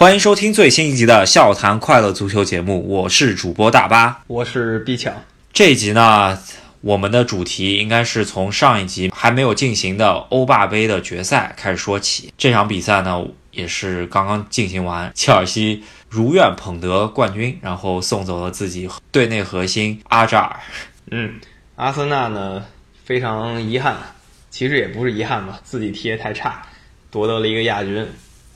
欢迎收听最新一集的《笑谈快乐足球》节目，我是主播大巴，我是毕强。这一集呢，我们的主题应该是从上一集还没有进行的欧霸杯的决赛开始说起。这场比赛呢，也是刚刚进行完，切尔西如愿捧得冠军，然后送走了自己队内核心阿扎尔。嗯，阿森纳呢非常遗憾，其实也不是遗憾吧，自己踢得太差，夺得了一个亚军。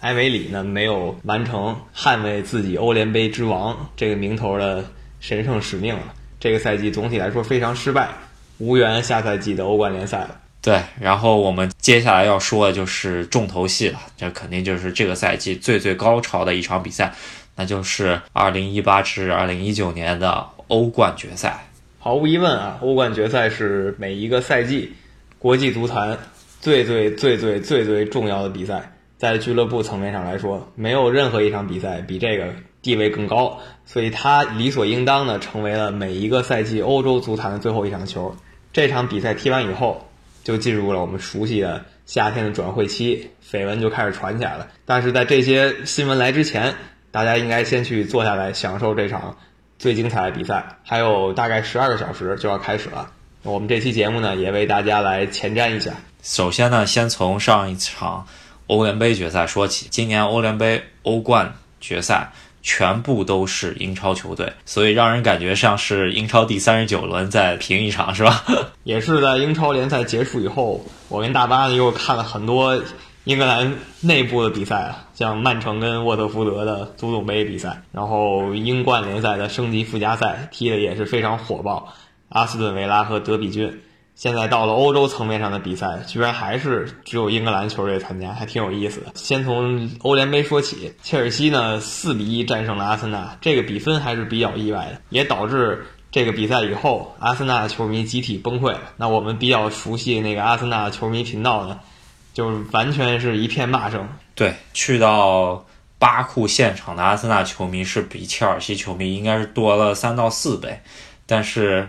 埃梅里呢没有完成捍卫自己欧联杯之王这个名头的神圣使命了。这个赛季总体来说非常失败，无缘下赛季的欧冠联赛了。对，然后我们接下来要说的就是重头戏了，这肯定就是这个赛季最最高潮的一场比赛，那就是二零一八至二零一九年的欧冠决赛。毫无疑问啊，欧冠决赛是每一个赛季国际足坛最最最最最最重要的比赛。在俱乐部层面上来说，没有任何一场比赛比这个地位更高，所以它理所应当的成为了每一个赛季欧洲足坛的最后一场球。这场比赛踢完以后，就进入了我们熟悉的夏天的转会期，绯闻就开始传起来了。但是在这些新闻来之前，大家应该先去坐下来享受这场最精彩的比赛。还有大概十二个小时就要开始了，我们这期节目呢，也为大家来前瞻一下。首先呢，先从上一场。欧联杯决赛说起，今年欧联杯、欧冠决赛全部都是英超球队，所以让人感觉像是英超第三十九轮再平一场，是吧？也是在英超联赛结束以后，我跟大巴又看了很多英格兰内部的比赛啊，像曼城跟沃特福德的足总杯比赛，然后英冠联赛的升级附加赛踢的也是非常火爆，阿斯顿维拉和德比郡。现在到了欧洲层面上的比赛，居然还是只有英格兰球队参加，还挺有意思的。先从欧联杯说起，切尔西呢四比一战胜了阿森纳，这个比分还是比较意外的，也导致这个比赛以后阿森纳球迷集体崩溃。那我们比较熟悉那个阿森纳球迷频道呢，就是完全是一片骂声。对，去到巴库现场的阿森纳球迷是比切尔西球迷应该是多了三到四倍，但是。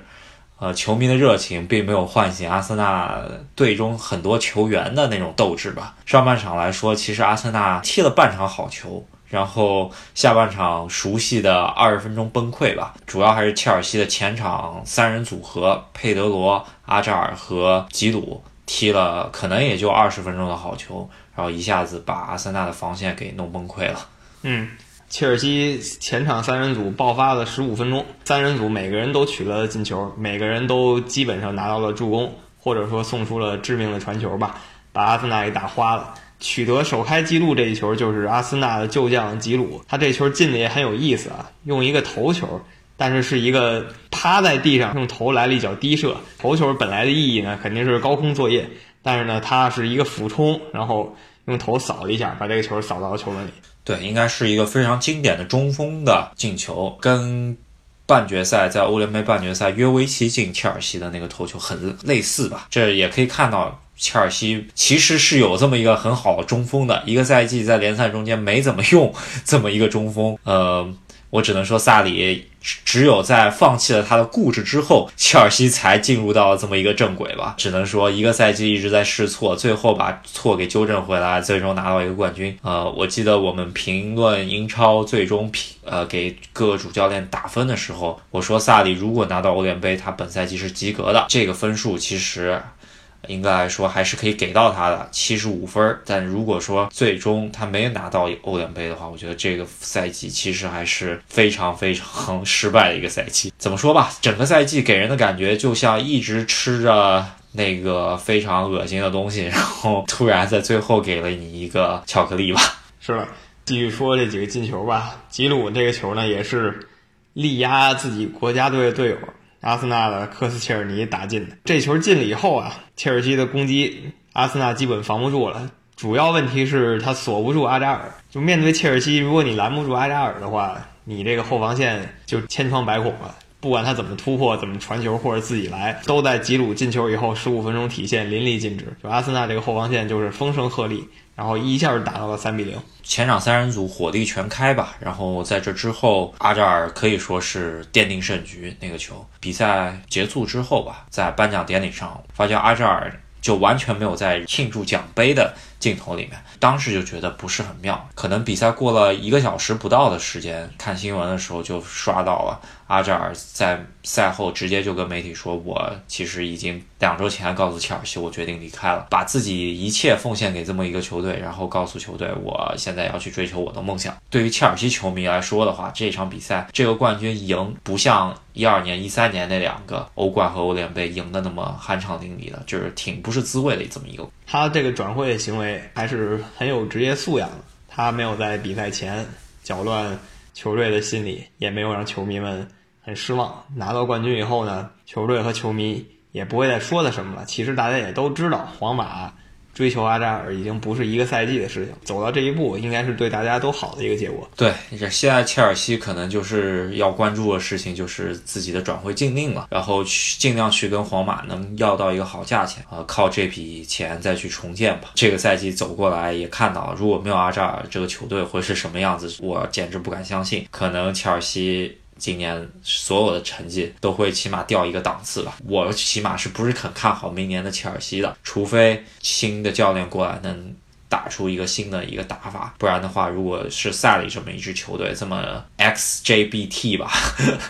呃，球迷的热情并没有唤醒阿森纳队中很多球员的那种斗志吧。上半场来说，其实阿森纳踢了半场好球，然后下半场熟悉的二十分钟崩溃吧。主要还是切尔西的前场三人组合佩德罗、阿扎尔和吉鲁踢了可能也就二十分钟的好球，然后一下子把阿森纳的防线给弄崩溃了。嗯。切尔西前场三人组爆发了十五分钟，三人组每个人都取得了进球，每个人都基本上拿到了助攻，或者说送出了致命的传球吧，把阿森纳给打花了。取得首开纪录这一球就是阿森纳的旧将吉鲁，他这球进的也很有意思啊，用一个头球，但是是一个趴在地上用头来了一脚低射。头球本来的意义呢肯定是高空作业，但是呢他是一个俯冲，然后用头扫了一下，把这个球扫到了球门里。对，应该是一个非常经典的中锋的进球，跟半决赛在欧联杯半决赛约维奇进切尔西的那个头球很类似吧？这也可以看到，切尔西其实是有这么一个很好的中锋的，一个赛季在联赛中间没怎么用这么一个中锋，呃。我只能说，萨里只有在放弃了他的固执之后，切尔西才进入到了这么一个正轨吧。只能说，一个赛季一直在试错，最后把错给纠正回来，最终拿到一个冠军。呃，我记得我们评论英超最终评呃给各个主教练打分的时候，我说萨里如果拿到欧联杯，他本赛季是及格的。这个分数其实。应该来说还是可以给到他的七十五分，但如果说最终他没拿到欧联杯的话，我觉得这个赛季其实还是非常非常 失败的一个赛季。怎么说吧，整个赛季给人的感觉就像一直吃着那个非常恶心的东西，然后突然在最后给了你一个巧克力吧。是了，继续说这几个进球吧。吉鲁这个球呢，也是力压自己国家队的队友。阿森纳的科斯切尔尼打进的这球进了以后啊，切尔西的攻击阿森纳基本防不住了。主要问题是他锁不住阿扎尔。就面对切尔西，如果你拦不住阿扎尔的话，你这个后防线就千疮百孔了。不管他怎么突破、怎么传球或者自己来，都在吉鲁进球以后十五分钟体现淋漓尽致。就阿森纳这个后防线就是风声鹤唳。然后一下就打到了三比零，前场三人组火力全开吧。然后在这之后，阿扎尔可以说是奠定胜局。那个球比赛结束之后吧，在颁奖典礼上，发现阿扎尔就完全没有在庆祝奖杯的。镜头里面，当时就觉得不是很妙。可能比赛过了一个小时不到的时间，看新闻的时候就刷到了阿扎尔在赛后直接就跟媒体说：“我其实已经两周前告诉切尔西，我决定离开了，把自己一切奉献给这么一个球队，然后告诉球队，我现在要去追求我的梦想。”对于切尔西球迷来说的话，这场比赛这个冠军赢不像一二年、一三年那两个欧冠和欧联杯赢的那么酣畅淋漓的，就是挺不是滋味的这么一个。他这个转会行为还是很有职业素养的，他没有在比赛前搅乱球队的心理，也没有让球迷们很失望。拿到冠军以后呢，球队和球迷也不会再说他什么了。其实大家也都知道，皇马。追求阿扎尔已经不是一个赛季的事情，走到这一步应该是对大家都好的一个结果。对，现在切尔西可能就是要关注的事情就是自己的转会禁令了，然后去尽量去跟皇马能要到一个好价钱啊，靠这笔钱再去重建吧。这个赛季走过来也看到，如果没有阿扎尔，这个球队会是什么样子，我简直不敢相信。可能切尔西。今年所有的成绩都会起码掉一个档次吧。我起码是不是很看好明年的切尔西的？除非新的教练过来能打出一个新的一个打法，不然的话，如果是赛里这么一支球队，这么 XJBT 吧，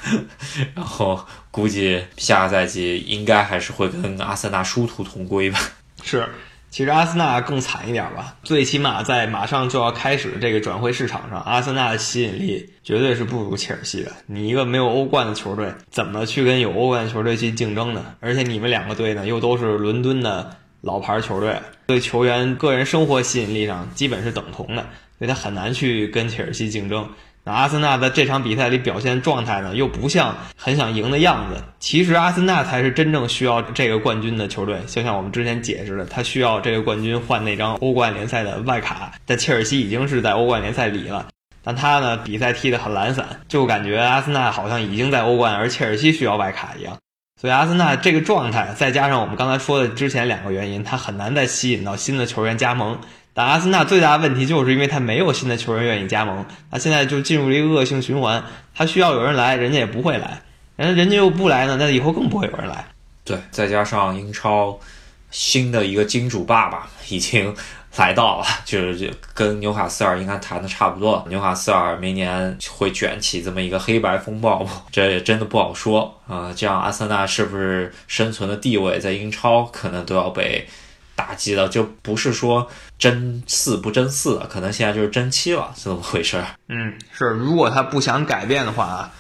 然后估计下个赛季应该还是会跟阿森纳殊途同归吧。是。其实阿森纳更惨一点吧，最起码在马上就要开始的这个转会市场上，阿森纳的吸引力绝对是不如切尔西的。你一个没有欧冠的球队，怎么去跟有欧冠球队去竞争呢？而且你们两个队呢，又都是伦敦的老牌球队，对球员个人生活吸引力上基本是等同的，所以他很难去跟切尔西竞争。那阿森纳在这场比赛里表现状态呢，又不像很想赢的样子。其实阿森纳才是真正需要这个冠军的球队，就像我们之前解释的，他需要这个冠军换那张欧冠联赛的外卡。但切尔西已经是在欧冠联赛里了，但他呢比赛踢得很懒散，就感觉阿森纳好像已经在欧冠，而切尔西需要外卡一样。所以阿森纳这个状态，再加上我们刚才说的之前两个原因，他很难再吸引到新的球员加盟。但阿森纳最大的问题就是因为他没有新的球员愿意加盟，他现在就进入了一个恶性循环。他需要有人来，人家也不会来；人家人家又不来呢，那以后更不会有人来。对，再加上英超新的一个金主爸爸已经来到了，就是跟纽卡斯尔应该谈的差不多。纽卡斯尔明年会卷起这么一个黑白风暴，这也真的不好说啊。这样阿森纳是不是生存的地位在英超可能都要被？打击的，就不是说争四不争四了，可能现在就是争七了，是这么回事。嗯，是，如果他不想改变的话，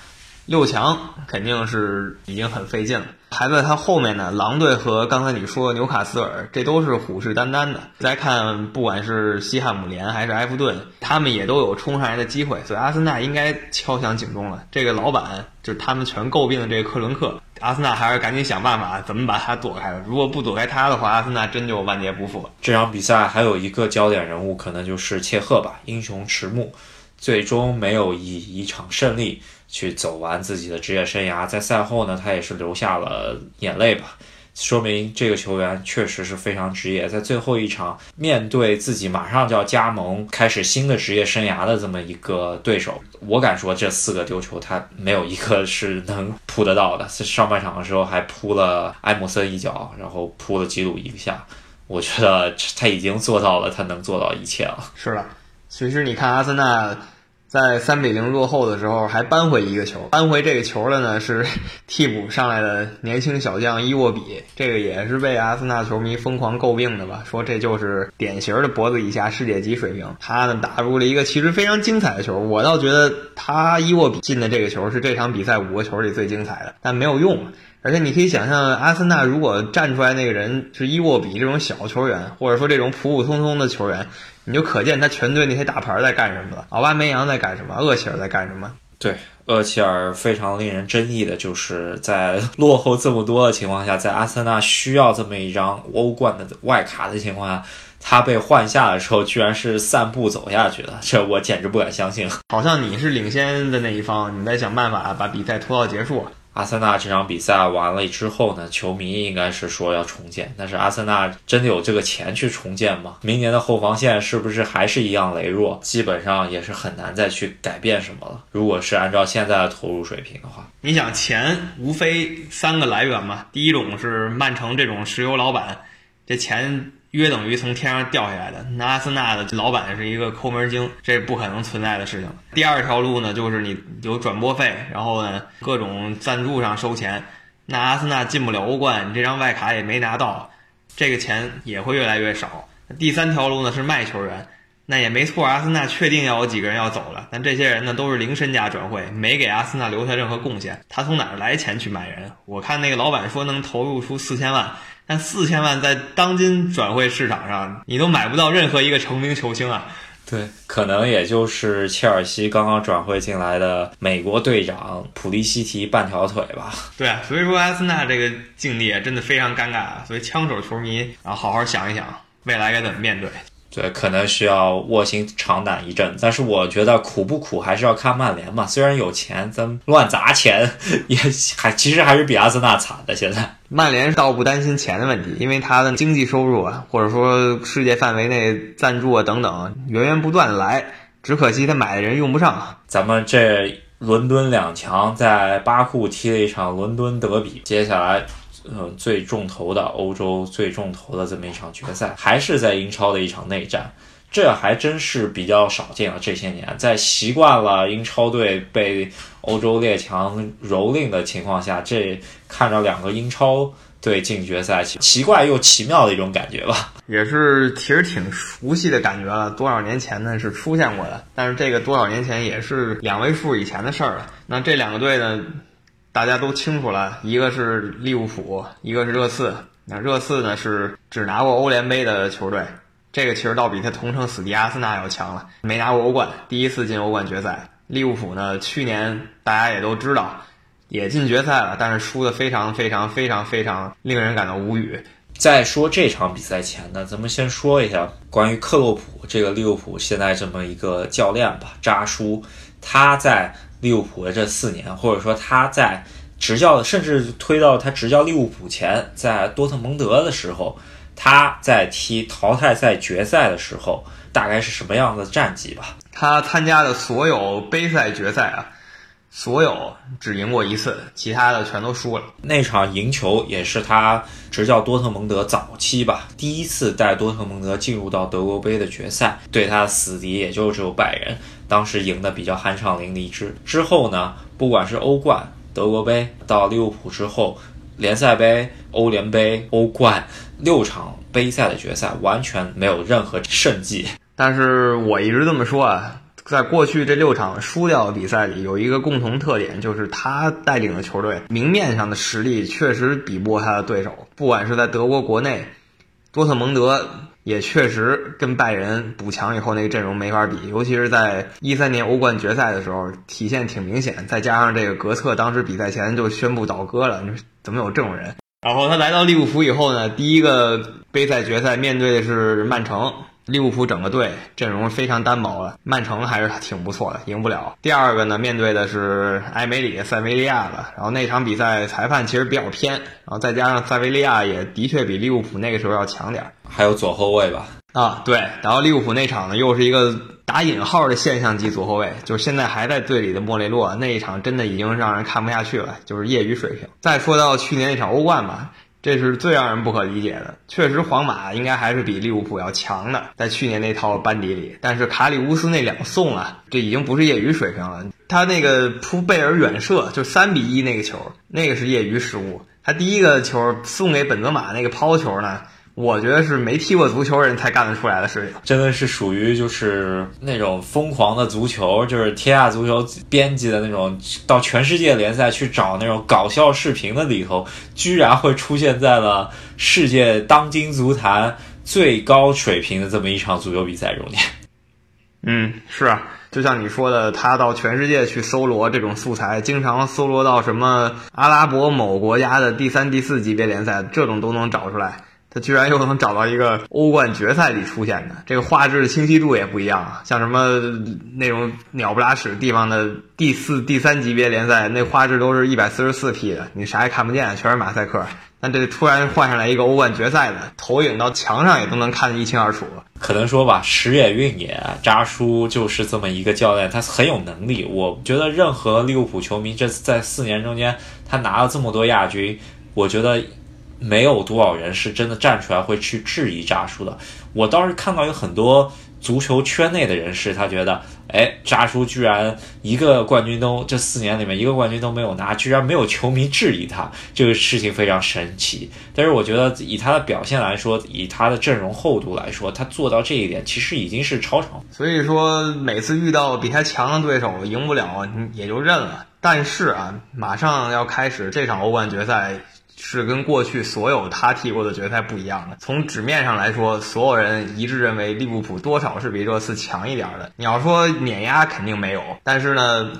六强肯定是已经很费劲了。排在他后面呢，狼队和刚才你说的纽卡斯尔，这都是虎视眈眈的。再看，不管是西汉姆联还是埃弗顿，他们也都有冲上来的机会。所以阿森纳应该敲响警钟了。这个老板就是他们全诟病的这个克伦克，阿森纳还是赶紧想办法怎么把他躲开了。如果不躲开他的话，阿森纳真就万劫不复。这场比赛还有一个焦点人物，可能就是切赫吧，英雄迟暮，最终没有以一场胜利。去走完自己的职业生涯，在赛后呢，他也是流下了眼泪吧，说明这个球员确实是非常职业。在最后一场面对自己马上就要加盟、开始新的职业生涯的这么一个对手，我敢说这四个丢球他没有一个是能扑得到的。上半场的时候还扑了埃姆森一脚，然后扑了吉鲁一下，我觉得他已经做到了他能做到一切了。是的，其实你看阿森纳。在三比零落后的时候，还扳回一个球。扳回这个球的呢是 替补上来的年轻小将伊沃比，这个也是被阿森纳球迷疯狂诟病的吧？说这就是典型的脖子以下世界级水平。他呢打入了一个其实非常精彩的球，我倒觉得他伊沃比进的这个球是这场比赛五个球里最精彩的，但没有用。而且你可以想象，阿森纳如果站出来那个人是伊沃比这种小球员，或者说这种普普通通的球员。你就可见他全队那些大牌在干什么了，奥巴梅扬在干什么，厄齐尔在干什么？对，厄齐尔非常令人争议的就是在 落后这么多的情况下，在阿森纳需要这么一张欧冠的外卡的情况下，他被换下的时候，居然是散步走下去的，这我简直不敢相信。好像你是领先的那一方，你在想办法把比赛拖到结束。阿森纳这场比赛完了之后呢，球迷应该是说要重建，但是阿森纳真的有这个钱去重建吗？明年的后防线是不是还是一样羸弱？基本上也是很难再去改变什么了。如果是按照现在的投入水平的话，你想钱无非三个来源嘛，第一种是曼城这种石油老板，这钱。约等于从天上掉下来的。那阿森纳的老板是一个抠门精，这是不可能存在的事情。第二条路呢，就是你有转播费，然后呢各种赞助上收钱。那阿森纳进不了欧冠，你这张外卡也没拿到，这个钱也会越来越少。第三条路呢是卖球员。那也没错，阿森纳确定要有几个人要走了，但这些人呢都是零身价转会，没给阿森纳留下任何贡献。他从哪儿来钱去买人？我看那个老板说能投入出四千万，但四千万在当今转会市场上，你都买不到任何一个成名球星啊。对，可能也就是切尔西刚刚转会进来的美国队长普利西提半条腿吧。对啊，所以说阿森纳这个境地啊，真的非常尴尬。所以枪手球迷啊，好好想一想，未来该怎么面对。对，可能需要卧薪尝胆一阵，但是我觉得苦不苦还是要看曼联嘛。虽然有钱，咱乱砸钱也还其实还是比阿森纳惨的。现在曼联倒不担心钱的问题，因为他的经济收入啊，或者说世界范围内赞助啊等等源源不断的来，只可惜他买的人用不上。咱们这伦敦两强在巴库踢了一场伦敦德比，接下来。呃，最重头的欧洲最重头的这么一场决赛，还是在英超的一场内战，这还真是比较少见了。这些年，在习惯了英超队被欧洲列强蹂躏的情况下，这看着两个英超队进决赛，奇怪又奇妙的一种感觉吧。也是其实挺熟悉的感觉了，多少年前呢是出现过的，但是这个多少年前也是两位数以前的事儿了。那这两个队呢？大家都清楚了，一个是利物浦，一个是热刺。那热刺呢是只拿过欧联杯的球队，这个其实倒比他同城死敌阿森纳要强了，没拿过欧冠，第一次进欧冠决赛。利物浦呢，去年大家也都知道，也进决赛了，但是输的非常非常非常非常令人感到无语。在说这场比赛前呢，咱们先说一下关于克洛普这个利物浦现在这么一个教练吧，扎叔，他在。利物浦的这四年，或者说他在执教，甚至推到他执教利物浦前，在多特蒙德的时候，他在踢淘汰赛决赛的时候，大概是什么样的战绩吧？他参加的所有杯赛决赛啊，所有只赢过一次，其他的全都输了。那场赢球也是他执教多特蒙德早期吧，第一次带多特蒙德进入到德国杯的决赛，对他的死敌也就只有拜仁。当时赢得比较酣畅淋漓之之后呢，不管是欧冠、德国杯到利物浦之后，联赛杯、欧联杯、欧冠六场杯赛的决赛完全没有任何胜绩。但是我一直这么说啊，在过去这六场输掉比赛里，有一个共同特点，就是他带领的球队明面上的实力确实比不过他的对手，不管是在德国国内，多特蒙德。也确实跟拜仁补强以后那个阵容没法比，尤其是在一三年欧冠决赛的时候体现挺明显。再加上这个格策当时比赛前就宣布倒戈了，你说怎么有这种人？然后他来到利物浦以后呢，第一个杯赛决赛面对的是曼城。利物浦整个队阵容非常单薄了，曼城还是挺不错的，赢不了。第二个呢，面对的是埃梅里塞维利亚的，然后那场比赛裁判其实比较偏，然后再加上塞维利亚也的确比利物浦那个时候要强点儿，还有左后卫吧？啊，对。然后利物浦那场呢，又是一个打引号的现象级左后卫，就是现在还在队里的莫雷洛，那一场真的已经让人看不下去了，就是业余水平。再说到去年那场欧冠吧。这是最让人不可理解的。确实，皇马应该还是比利物浦要强的，在去年那套班底里。但是卡里乌斯那两送啊，这已经不是业余水平了。他那个扑贝尔远射，就三比一那个球，那个是业余失误。他第一个球送给本泽马那个抛球呢？我觉得是没踢过足球人才干得出来的事情，真的是属于就是那种疯狂的足球，就是天下足球编辑的那种，到全世界联赛去找那种搞笑视频的里头，居然会出现在了世界当今足坛最高水平的这么一场足球比赛中间。嗯，是啊，就像你说的，他到全世界去搜罗这种素材，经常搜罗到什么阿拉伯某国家的第三、第四级别联赛，这种都能找出来。他居然又能找到一个欧冠决赛里出现的，这个画质的清晰度也不一样啊。像什么那种鸟不拉屎地方的第四、第三级别联赛，那画质都是一百四十四 P 的，你啥也看不见，全是马赛克。但这突然换上来一个欧冠决赛的，投影到墙上也都能看得一清二楚。可能说吧，时也运也，扎叔就是这么一个教练，他很有能力。我觉得任何利物浦球迷这在四年中间，他拿了这么多亚军，我觉得。没有多少人是真的站出来会去质疑扎叔的。我倒是看到有很多足球圈内的人士，他觉得，哎，扎叔居然一个冠军都这四年里面一个冠军都没有拿，居然没有球迷质疑他，这个事情非常神奇。但是我觉得以他的表现来说，以他的阵容厚度来说，他做到这一点其实已经是超常。所以说，每次遇到比他强的对手，赢不了也就认了。但是啊，马上要开始这场欧冠决赛。是跟过去所有他踢过的决赛不一样的。从纸面上来说，所有人一致认为利物浦多少是比热刺强一点的。你要说碾压，肯定没有。但是呢，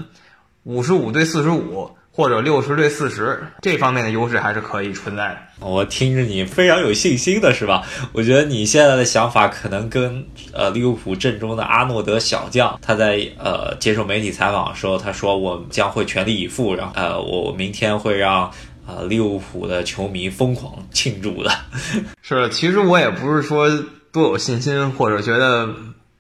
五十五对四十五，或者六十对四十，这方面的优势还是可以存在的。我听着你非常有信心的是吧？我觉得你现在的想法可能跟呃利物浦阵中的阿诺德小将，他在呃接受媒体采访的时候，他说我将会全力以赴，然后呃我明天会让。啊，利物浦的球迷疯狂庆祝的，是。其实我也不是说多有信心，或者觉得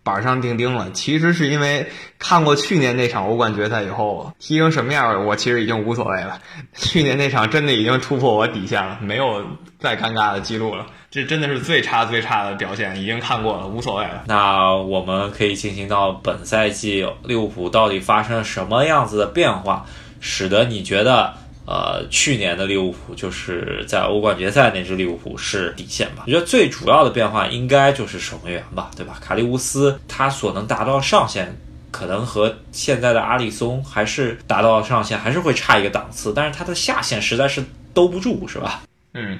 板上钉钉了。其实是因为看过去年那场欧冠决赛以后，踢成什么样，我其实已经无所谓了。去年那场真的已经突破我底线了，没有再尴尬的记录了。这真的是最差最差的表现，已经看过了，无所谓了。那我们可以进行到本赛季利物浦到底发生了什么样子的变化，使得你觉得？呃，去年的利物浦就是在欧冠决赛那支利物浦是底线吧？我觉得最主要的变化应该就是守门员吧，对吧？卡利乌斯他所能达到上限，可能和现在的阿里松还是达到上限，还是会差一个档次。但是他的下限实在是兜不住，是吧？嗯，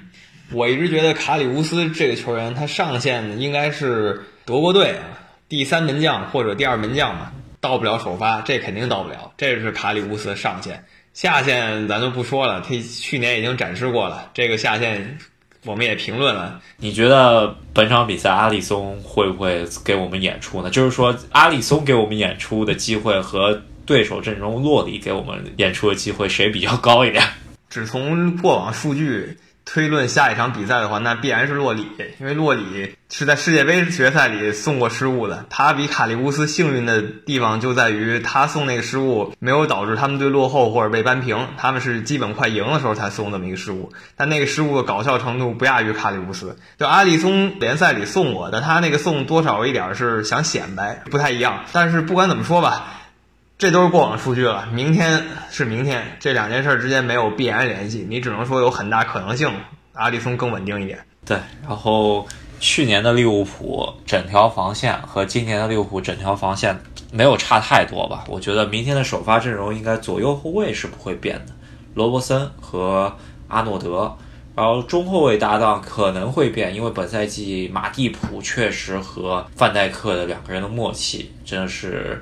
我一直觉得卡里乌斯这个球员，他上限应该是德国队第三门将或者第二门将嘛，到不了首发，这肯定到不了，这是卡里乌斯的上限。下限咱就不说了，他去年已经展示过了。这个下限我们也评论了。你觉得本场比赛阿里松会不会给我们演出呢？就是说，阿里松给我们演出的机会和对手阵容洛里给我们演出的机会，谁比较高一点？只从过往数据。推论下一场比赛的话，那必然是洛里，因为洛里是在世界杯决赛里送过失误的。他比卡利乌斯幸运的地方就在于，他送那个失误没有导致他们队落后或者被扳平，他们是基本快赢的时候才送这么一个失误。但那个失误的搞笑程度不亚于卡利乌斯。就阿里松联赛里送我的，他那个送多少一点是想显摆，不太一样。但是不管怎么说吧。这都是过往数据了，明天是明天，这两件事之间没有必然联系，你只能说有很大可能性，阿里松更稳定一点。对，然后去年的利物浦整条防线和今年的利物浦整条防线没有差太多吧？我觉得明天的首发阵容应该左右后卫是不会变的，罗伯森和阿诺德，然后中后卫搭档可能会变，因为本赛季马蒂普确实和范戴克的两个人的默契真的是。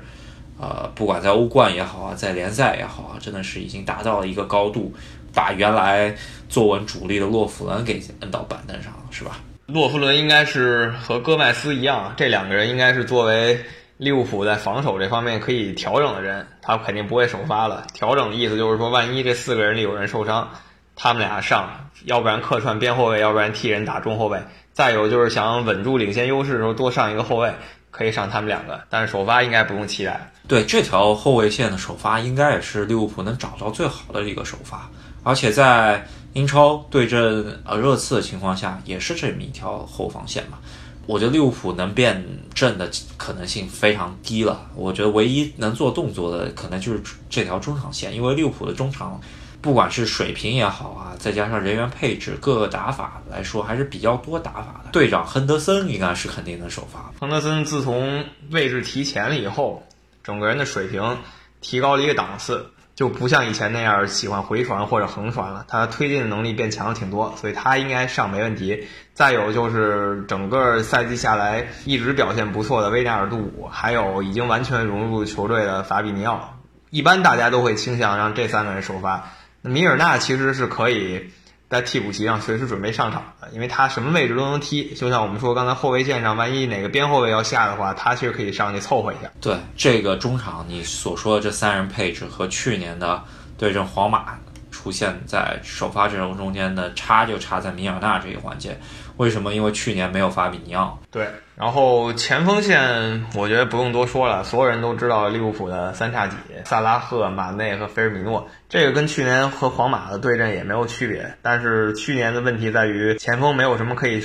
呃，不管在欧冠也好啊，在联赛也好啊，真的是已经达到了一个高度，把原来坐稳主力的洛夫伦给摁到板凳上了，是吧？洛夫伦应该是和戈麦斯一样，这两个人应该是作为利物浦在防守这方面可以调整的人，他肯定不会首发了。调整的意思就是说，万一这四个人里有人受伤，他们俩上，要不然客串边后卫，要不然替人打中后卫。再有就是想稳住领先优势的时候，多上一个后卫。可以上他们两个，但是首发应该不用期待。对这条后卫线的首发，应该也是利物浦能找到最好的一个首发。而且在英超对阵呃热刺的情况下，也是这么一条后防线嘛。我觉得利物浦能变阵的可能性非常低了。我觉得唯一能做动作的，可能就是这条中场线，因为利物浦的中场。不管是水平也好啊，再加上人员配置，各个打法来说还是比较多打法的。队长亨德森应该是肯定能首发。亨德森自从位置提前了以后，整个人的水平提高了一个档次，就不像以前那样喜欢回传或者横传了。他推进的能力变强了挺多，所以他应该上没问题。再有就是整个赛季下来一直表现不错的威纳尔杜姆，还有已经完全融入球队的法比尼奥，一般大家都会倾向让这三个人首发。米尔纳其实是可以在替补席上随时准备上场的，因为他什么位置都能踢。就像我们说刚才后卫线上，万一哪个边后卫要下的话，他其实可以上去凑合一下。对这个中场，你所说的这三人配置和去年的对阵皇马出现在首发阵容中间的差就差在米尔纳这一环节。为什么？因为去年没有法比尼奥。对，然后前锋线我觉得不用多说了，所有人都知道利物浦的三叉戟：萨拉赫、马内和菲尔米诺。这个跟去年和皇马的对阵也没有区别，但是去年的问题在于前锋没有什么可以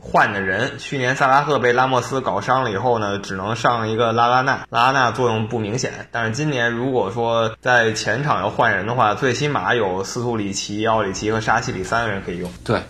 换的人。去年萨拉赫被拉莫斯搞伤了以后呢，只能上一个拉拉纳，拉拉纳作用不明显。但是今年如果说在前场要换人的话，最起码有斯图里奇、奥里奇和沙奇里三个人可以用。对。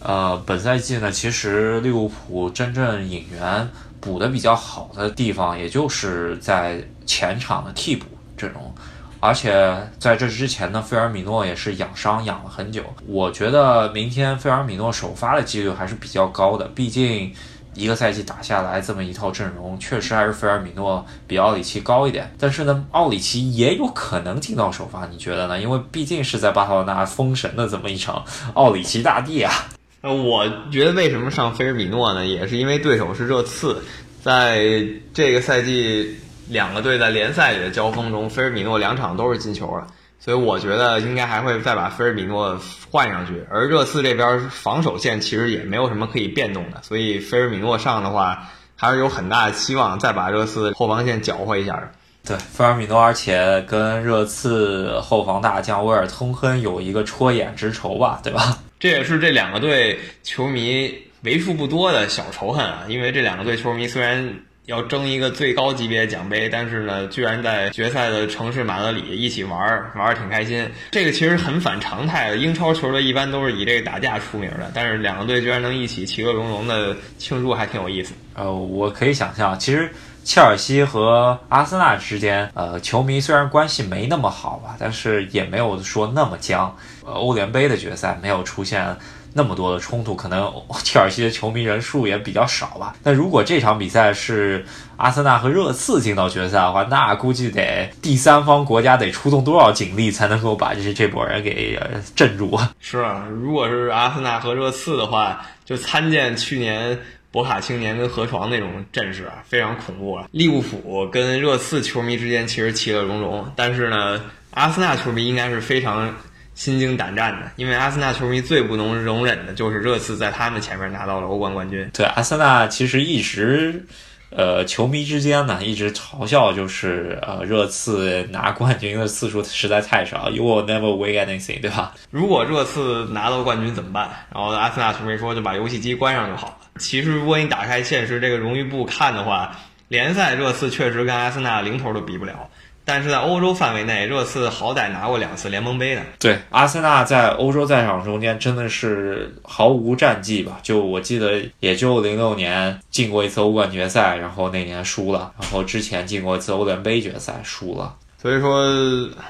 呃，本赛季呢，其实利物浦真正引援补的比较好的地方，也就是在前场的替补阵容。而且在这之前呢，费尔米诺也是养伤养了很久。我觉得明天费尔米诺首发的几率还是比较高的，毕竟一个赛季打下来这么一套阵容，确实还是费尔米诺比奥里奇高一点。但是呢，奥里奇也有可能进到首发，你觉得呢？因为毕竟是在巴塞罗那封神的这么一场奥里奇大帝啊。那，我觉得为什么上菲尔米诺呢？也是因为对手是热刺，在这个赛季两个队在联赛里的交锋中，菲尔米诺两场都是进球了，所以我觉得应该还会再把菲尔米诺换上去。而热刺这边防守线其实也没有什么可以变动的，所以菲尔米诺上的话，还是有很大的期望再把热刺后防线搅和一下的。对，菲尔米诺，而且跟热刺后防大将威尔通亨有一个戳眼之仇吧，对吧？这也是这两个队球迷为数不多的小仇恨啊！因为这两个队球迷虽然要争一个最高级别奖杯，但是呢，居然在决赛的城市马德里一起玩儿，玩儿挺开心。这个其实很反常态的，英超球队一般都是以这个打架出名的，但是两个队居然能一起其乐融融的庆祝，还挺有意思。呃，我可以想象，其实。切尔西和阿森纳之间，呃，球迷虽然关系没那么好吧，但是也没有说那么僵。呃，欧联杯的决赛没有出现那么多的冲突，可能切尔西的球迷人数也比较少吧。那如果这场比赛是阿森纳和热刺进到决赛的话，那估计得第三方国家得出动多少警力才能够把这这波人给镇住？是啊，如果是阿森纳和热刺的话，就参见去年。博卡青年跟河床那种阵势啊，非常恐怖啊！利物浦跟热刺球迷之间其实其乐融融，但是呢，阿森纳球迷应该是非常心惊胆战的，因为阿森纳球迷最不能容忍的就是热刺在他们前面拿到了欧冠冠军。对，阿森纳其实一直。呃，球迷之间呢一直嘲笑，就是呃，热刺拿冠军的次数实在太少，You will never win anything，对吧？如果热刺拿到冠军怎么办？然后阿森纳球迷说就把游戏机关上就好了。其实如果你打开现实这个荣誉簿看的话，联赛热刺确实跟阿森纳零头都比不了。但是在欧洲范围内，热刺好歹拿过两次联盟杯的。对，阿森纳在欧洲赛场中间真的是毫无战绩吧？就我记得，也就零六年进过一次欧冠决赛，然后那年输了，然后之前进过一次欧联杯决赛输了。所以说，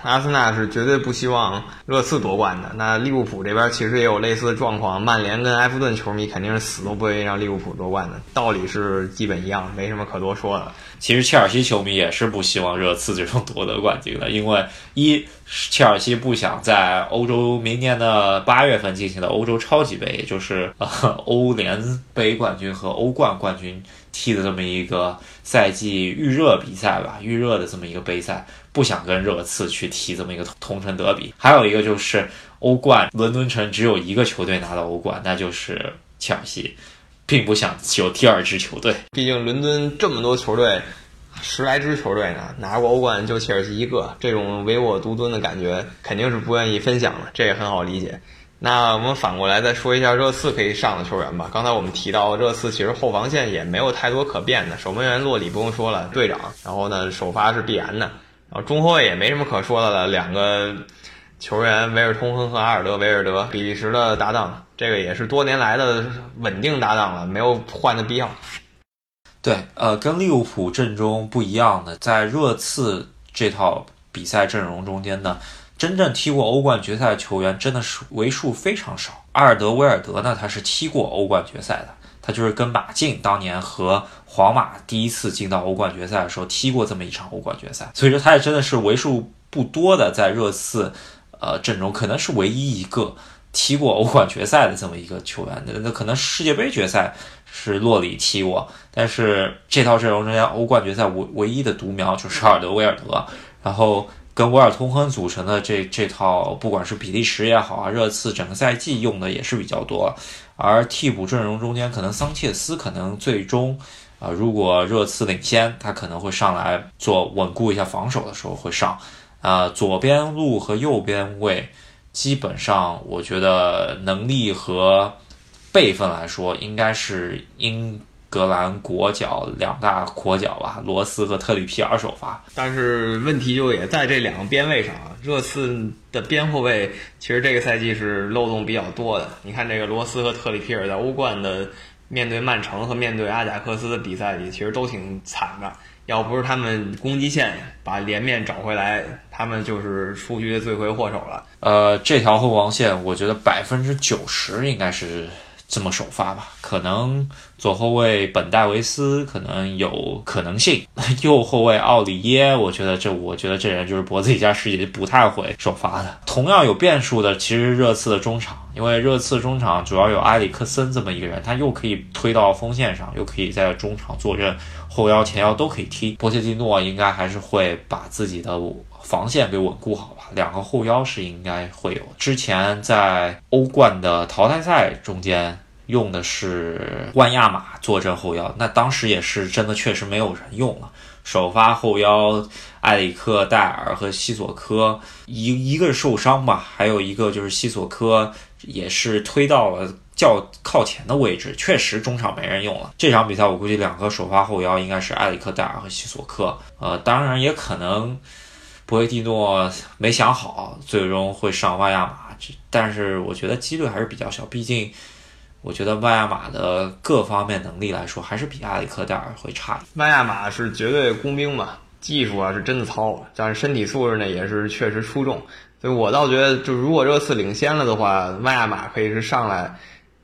阿森纳是绝对不希望热刺夺冠的。那利物浦这边其实也有类似的状况，曼联跟埃弗顿球迷肯定是死都不愿意让利物浦夺冠的，道理是基本一样，没什么可多说的。其实切尔西球迷也是不希望热刺最终夺得冠军的，因为一，切尔西不想在欧洲明年的八月份进行的欧洲超级杯，也就是欧联杯冠军和欧冠冠军踢的这么一个赛季预热比赛吧，预热的这么一个杯赛。不想跟热刺去踢这么一个同城德比，还有一个就是欧冠，伦敦城只有一个球队拿到欧冠，那就是切尔西，并不想有第二支球队。毕竟伦敦这么多球队，十来支球队呢，拿过欧冠就切尔西一个，这种唯我独尊的感觉肯定是不愿意分享的，这也很好理解。那我们反过来再说一下热刺可以上的球员吧。刚才我们提到热刺其实后防线也没有太多可变的，守门员洛里不用说了，队长，然后呢首发是必然的。然后中后卫也没什么可说的了，两个球员维尔通亨和阿尔德维尔德，比利时的搭档，这个也是多年来的稳定搭档了，没有换的必要。对，呃，跟利物浦阵中不一样的，在热刺这套比赛阵容中间呢，真正踢过欧冠决赛的球员真的是为数非常少。阿尔德维尔德呢，他是踢过欧冠决赛的。他就是跟马竞当年和皇马第一次进到欧冠决赛的时候踢过这么一场欧冠决赛，所以说他也真的是为数不多的在热刺，呃阵容可能是唯一一个踢过欧冠决赛的这么一个球员。那那可能世界杯决赛是洛里踢过，但是这套阵容中间欧冠决赛唯唯一的独苗就是阿尔德威尔德，然后。跟维尔通亨组成的这这套，不管是比利时也好啊，热刺整个赛季用的也是比较多。而替补阵容中间，可能桑切斯可能最终啊，如果热刺领先，他可能会上来做稳固一下防守的时候会上。啊，左边路和右边位，基本上我觉得能力和辈分来说，应该是英格兰国脚两大国脚吧，罗斯和特里皮尔首发。但是问题就也在这两个边位上啊，热刺的边后卫其实这个赛季是漏洞比较多的。你看这个罗斯和特里皮尔在欧冠的面对曼城和面对阿贾克斯的比赛里，其实都挺惨的。要不是他们攻击线把连面找回来，他们就是出局的罪魁祸首了。呃，这条后防线，我觉得百分之九十应该是这么首发吧。可能左后卫本戴维斯可能有可能性，右后卫奥里耶，我觉得这我觉得这人就是脖子以下世界不太会首发的。同样有变数的，其实热刺的中场，因为热刺中场主要有埃里克森这么一个人，他又可以推到锋线上，又可以在中场坐镇。后腰、前腰都可以踢，波切蒂诺应该还是会把自己的防线给稳固好。两个后腰是应该会有。之前在欧冠的淘汰赛中间用的是万亚马坐镇后腰，那当时也是真的确实没有人用了。首发后腰埃里克戴尔和西索科一一个受伤吧，还有一个就是西索科也是推到了。较靠前的位置确实中场没人用了。这场比赛我估计两个首发后腰应该是埃里克戴尔和西索科。呃，当然也可能博维蒂诺没想好，最终会上万亚马。这但是我觉得几率还是比较小，毕竟我觉得万亚马的各方面能力来说还是比亚里克戴尔会差。万亚马是绝对工兵嘛，技术啊是真的糙，但是身体素质呢也是确实出众。所以我倒觉得，就如果热刺领先了的话，万亚马可以是上来。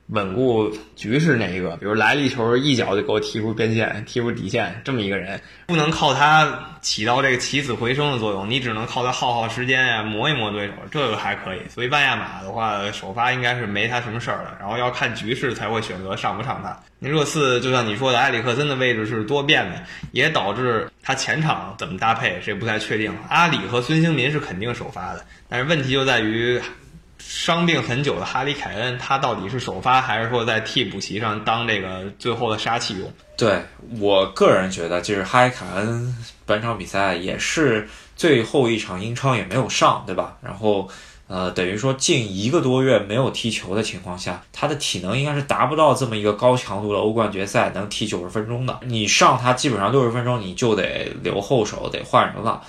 稳固局势那一个，比如来了一球，一脚就给我踢出边线、踢出底线，这么一个人，不能靠他起到这个起死回生的作用，你只能靠他耗耗时间呀，磨一磨对手，这个还可以。所以万亚马的话，首发应该是没他什么事儿了，然后要看局势才会选择上不上他。那热刺就像你说的，埃里克森的位置是多变的，也导致他前场怎么搭配，这不太确定。阿里和孙兴民是肯定首发的，但是问题就在于。伤病很久的哈里凯恩，他到底是首发还是说在替补席上当这个最后的杀器用？对我个人觉得，就是哈里凯恩本场比赛也是最后一场英超也没有上，对吧？然后，呃，等于说近一个多月没有踢球的情况下，他的体能应该是达不到这么一个高强度的欧冠决赛能踢九十分钟的。你上他基本上六十分钟，你就得留后手，得换人了。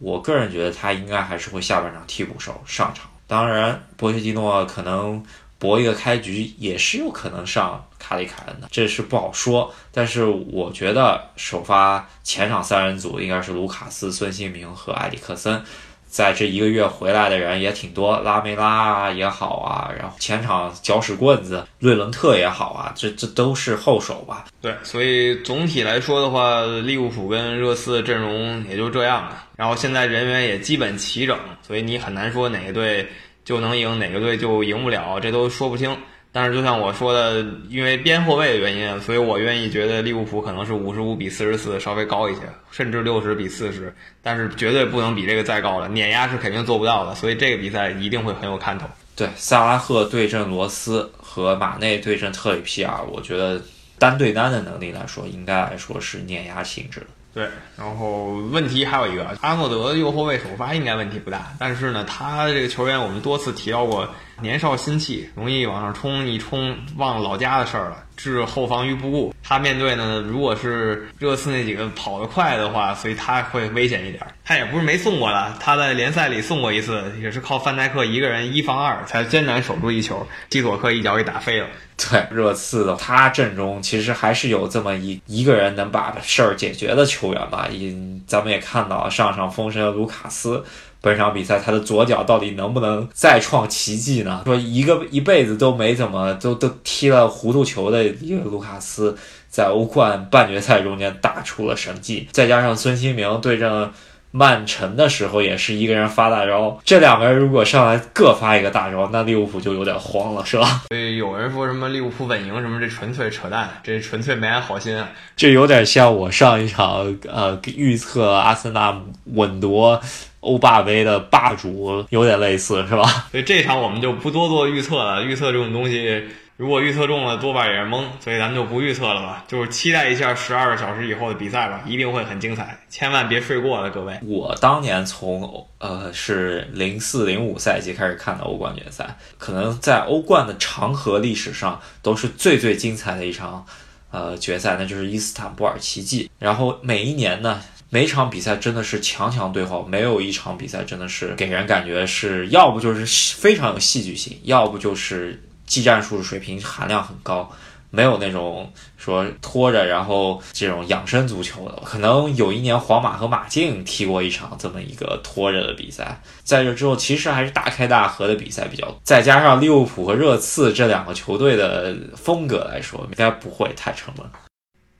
我个人觉得他应该还是会下半场替补手上场。当然，波切蒂诺可能搏一个开局也是有可能上卡里凯恩的，这是不好说。但是我觉得首发前场三人组应该是卢卡斯、孙兴民和埃里克森。在这一个月回来的人也挺多，拉梅拉也好啊，然后前场搅屎棍子瑞伦特也好啊，这这都是后手吧？对，所以总体来说的话，利物浦跟热刺的阵容也就这样了。然后现在人员也基本齐整，所以你很难说哪个队就能赢，哪个队就赢不了，这都说不清。但是就像我说的，因为边后卫的原因，所以我愿意觉得利物浦可能是五十五比四十四，稍微高一些，甚至六十比四十，但是绝对不能比这个再高了，碾压是肯定做不到的，所以这个比赛一定会很有看头。对，萨拉赫对阵罗斯和马内对阵特里皮尔，我觉得单对单的能力来说，应该来说是碾压性质的。对，然后问题还有一个，阿诺德右后卫首发应该问题不大，但是呢，他这个球员我们多次提到过。年少心气，容易往上冲，一冲忘了老家的事儿了，置后防于不顾。他面对呢，如果是热刺那几个跑得快的话，所以他会危险一点。他也不是没送过了，他在联赛里送过一次，也是靠范戴克一个人一防二才艰难守住一球，基索克一脚给打飞了。对，热刺的他阵中其实还是有这么一一个人能把事儿解决的球员吧。因咱们也看到上上封神卢卡斯。本场比赛，他的左脚到底能不能再创奇迹呢？说一个一辈子都没怎么都都踢了糊涂球的一个卢卡斯，在欧冠半决赛中间打出了神迹，再加上孙兴民对阵曼城的时候也是一个人发大招，这两个人如果上来各发一个大招，那利物浦就有点慌了，是吧？所以有人说什么利物浦稳赢什么，这纯粹扯淡，这纯粹没安好心啊。这有点像我上一场呃预测阿森纳稳夺欧霸杯的霸主，有点类似，是吧？所以这场我们就不多做预测了，预测这种东西。如果预测中了，多半也是蒙，所以咱们就不预测了吧，就是期待一下十二个小时以后的比赛吧，一定会很精彩，千万别睡过了，各位。我当年从呃是零四零五赛季开始看的欧冠决赛，可能在欧冠的长河历史上都是最最精彩的一场呃决赛，那就是伊斯坦布尔奇迹。然后每一年呢，每场比赛真的是强强对话，没有一场比赛真的是给人感觉是要不就是非常有戏剧性，要不就是。技战术水平含量很高，没有那种说拖着，然后这种养生足球的。可能有一年皇马和马竞踢过一场这么一个拖着的比赛，在这之后其实还是大开大合的比赛比较。再加上利物浦和热刺这两个球队的风格来说，应该不会太沉闷。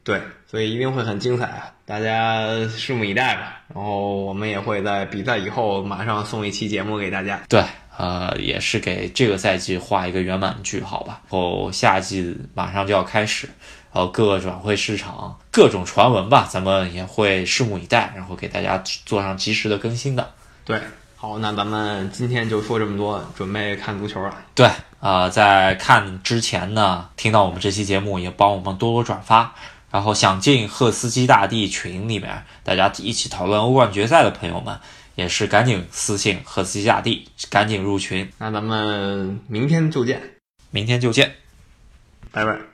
对，所以一定会很精彩啊！大家拭目以待吧。然后我们也会在比赛以后马上送一期节目给大家。对。呃，也是给这个赛季画一个圆满句号吧。然后夏季马上就要开始，然后各个转会市场各种传闻吧，咱们也会拭目以待，然后给大家做上及时的更新的。对，好，那咱们今天就说这么多，准备看足球了。对，呃，在看之前呢，听到我们这期节目也帮我们多多转发，然后想进赫斯基大帝群里面，大家一起讨论欧冠决赛的朋友们。也是赶紧私信赫斯基大帝，赶紧入群。那咱们明天就见，明天就见，拜拜。